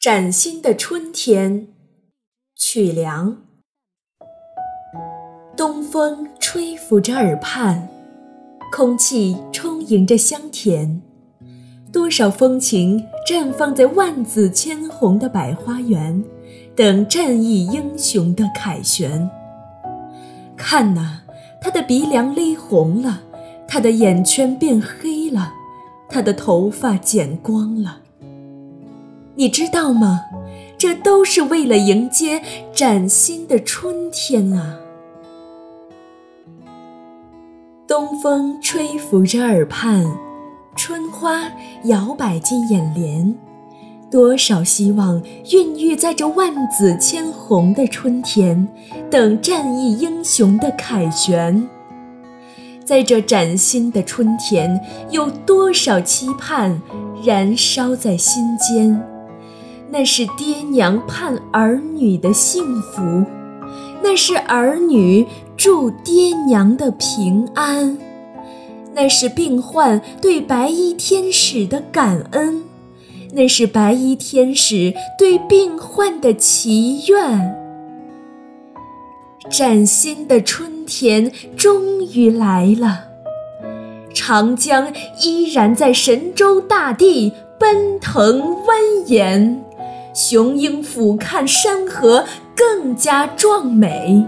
崭新的春天，曲梁。东风吹拂着耳畔，空气充盈着香甜。多少风情绽放在万紫千红的百花园，等战役英雄的凯旋。看呐，他的鼻梁勒红了，他的眼圈变黑了，他的头发剪光了。你知道吗？这都是为了迎接崭新的春天啊！东风吹拂着耳畔，春花摇摆进眼帘，多少希望孕育在这万紫千红的春天，等战役英雄的凯旋。在这崭新的春天，有多少期盼燃烧在心间？那是爹娘盼儿女的幸福，那是儿女祝爹娘的平安，那是病患对白衣天使的感恩，那是白衣天使对病患的祈愿。崭新的春天终于来了，长江依然在神州大地奔腾蜿蜒。雄鹰俯瞰山河，更加壮美；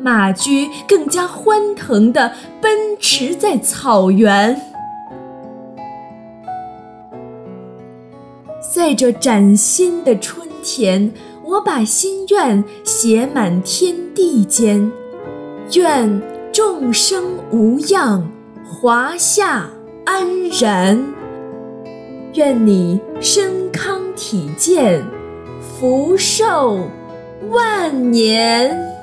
马驹更加欢腾地奔驰在草原。在这崭新的春天，我把心愿写满天地间：愿众生无恙，华夏安然；愿你身康体健。福寿万年。